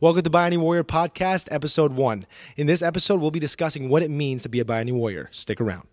Welcome to Bayani Warrior Podcast, Episode 1. In this episode, we'll be discussing what it means to be a Bayani Warrior. Stick around.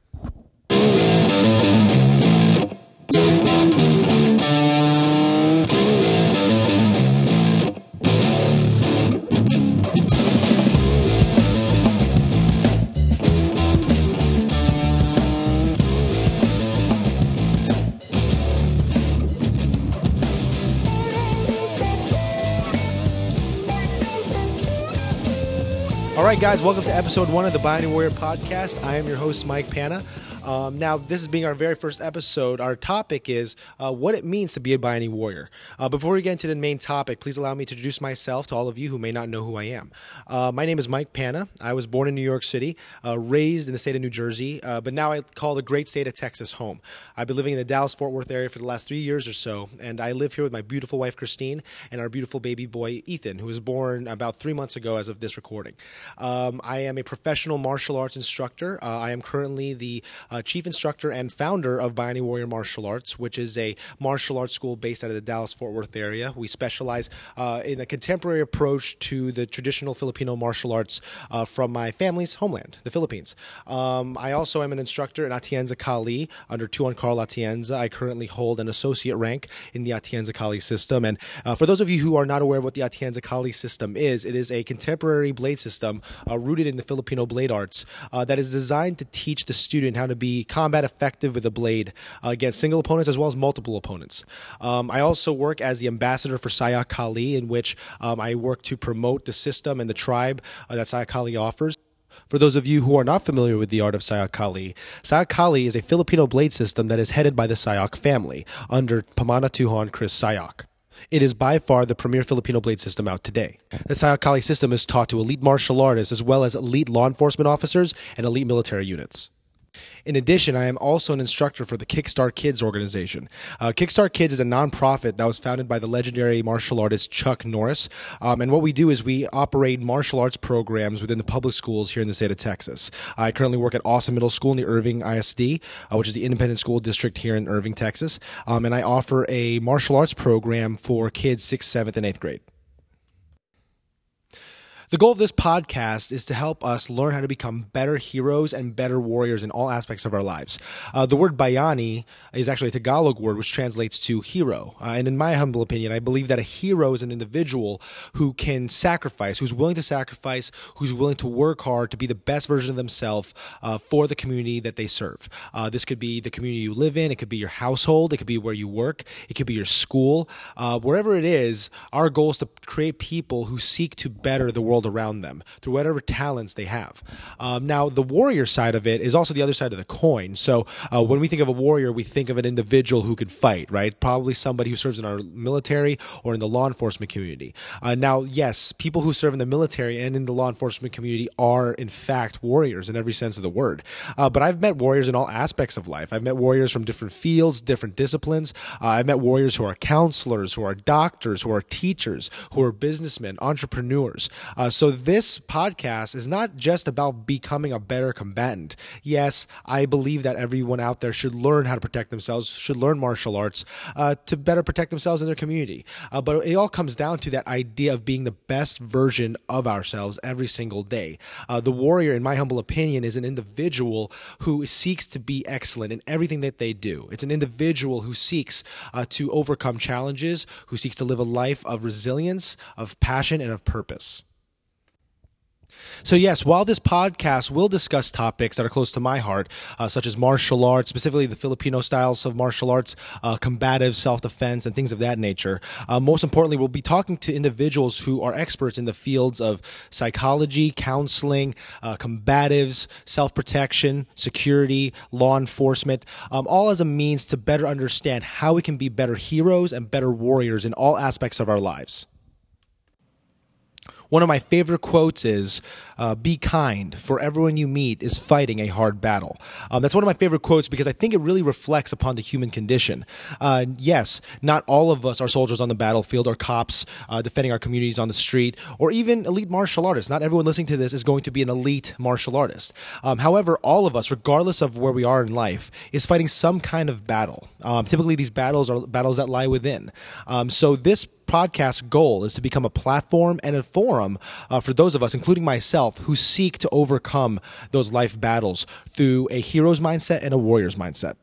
All right, guys, welcome to episode one of the Bayani Warrior podcast. I am your host, Mike Panna. Um, now, this is being our very first episode. Our topic is uh, what it means to be a Bayani warrior. Uh, before we get into the main topic, please allow me to introduce myself to all of you who may not know who I am. Uh, my name is Mike Panna. I was born in New York City, uh, raised in the state of New Jersey, uh, but now I call the great state of Texas home. I've been living in the Dallas Fort Worth area for the last three years or so, and I live here with my beautiful wife, Christine, and our beautiful baby boy, Ethan, who was born about three months ago as of this recording. Um, I am a professional martial arts instructor. Uh, I am currently the uh, chief instructor and founder of Bayani Warrior Martial Arts, which is a martial arts school based out of the Dallas Fort Worth area. We specialize uh, in a contemporary approach to the traditional Filipino martial arts uh, from my family's homeland, the Philippines. Um, I also am an instructor in Atienza Kali under Tuhon Carl Atienza. I currently hold an associate rank in the Atienza Kali system. And uh, for those of you who are not aware of what the Atienza Kali system is, it is a contemporary blade system uh, rooted in the Filipino blade arts uh, that is designed to teach the student how to be combat effective with a blade uh, against single opponents as well as multiple opponents. Um, I also work as the ambassador for Sayoc Kali, in which um, I work to promote the system and the tribe uh, that Sayoc Kali offers. For those of you who are not familiar with the art of Sayoc Kali, Sayoc Kali is a Filipino blade system that is headed by the Sayoc family under Pamana Tuhon Chris Sayoc. It is by far the premier Filipino blade system out today. The Sayoc Kali system is taught to elite martial artists as well as elite law enforcement officers and elite military units. In addition, I am also an instructor for the Kickstart Kids organization. Uh, Kickstart Kids is a nonprofit that was founded by the legendary martial artist Chuck Norris. Um, and what we do is we operate martial arts programs within the public schools here in the state of Texas. I currently work at Austin Middle School in the Irving ISD, uh, which is the independent school district here in Irving, Texas. Um, and I offer a martial arts program for kids 6th, 7th, and 8th grade. The goal of this podcast is to help us learn how to become better heroes and better warriors in all aspects of our lives. Uh, the word bayani is actually a Tagalog word which translates to hero. Uh, and in my humble opinion, I believe that a hero is an individual who can sacrifice, who's willing to sacrifice, who's willing to work hard to be the best version of themselves uh, for the community that they serve. Uh, this could be the community you live in, it could be your household, it could be where you work, it could be your school. Uh, wherever it is, our goal is to create people who seek to better the world around them through whatever talents they have. Um, now, the warrior side of it is also the other side of the coin. So, uh, when we think of a warrior, we think of an individual who can fight, right? Probably somebody who serves in our military or in the law enforcement community. Uh, now, yes, people who serve in the military and in the law enforcement community are, in fact, warriors in every sense of the word. Uh, but I've met warriors in all aspects of life. I've met warriors from different fields, different disciplines. Uh, I've met warriors who are counselors, who are doctors, who are teachers, who are businessmen, entrepreneurs. Uh, so this podcast is not just about becoming a better combatant. Yes, I believe that everyone out there should learn how to protect themselves, should learn martial arts uh, to better protect themselves in their community. Uh, but it all comes down to that idea of being the best version of ourselves every single day. Uh, the warrior, in my humble opinion, is an individual who seeks to be excellent in everything that they do. It's an individual who seeks uh, to overcome challenges, who seeks to live a life of resilience, of passion, and of purpose. So, yes, while this podcast will discuss topics that are close to my heart, uh, such as martial arts, specifically the Filipino styles of martial arts, uh, combative self defense, and things of that nature, uh, most importantly, we'll be talking to individuals who are experts in the fields of psychology, counseling, uh, combatives, self protection, security, law enforcement, um, all as a means to better understand how we can be better heroes and better warriors in all aspects of our lives. One of my favorite quotes is uh, Be kind, for everyone you meet is fighting a hard battle. Um, that's one of my favorite quotes because I think it really reflects upon the human condition. Uh, yes, not all of us are soldiers on the battlefield or cops uh, defending our communities on the street or even elite martial artists. Not everyone listening to this is going to be an elite martial artist. Um, however, all of us, regardless of where we are in life, is fighting some kind of battle. Um, typically, these battles are battles that lie within. Um, so, this podcast's goal is to become a platform and a forum uh, for those of us, including myself, who seek to overcome those life battles through a hero's mindset and a warrior's mindset.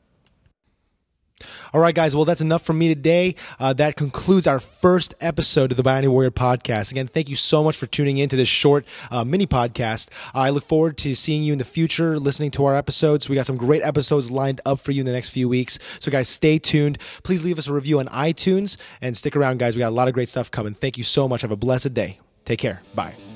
All right, guys. Well, that's enough from me today. Uh, that concludes our first episode of the Bayani Warrior podcast. Again, thank you so much for tuning in to this short uh, mini podcast. I look forward to seeing you in the future, listening to our episodes. We got some great episodes lined up for you in the next few weeks. So, guys, stay tuned. Please leave us a review on iTunes and stick around, guys. We got a lot of great stuff coming. Thank you so much. Have a blessed day. Take care. Bye.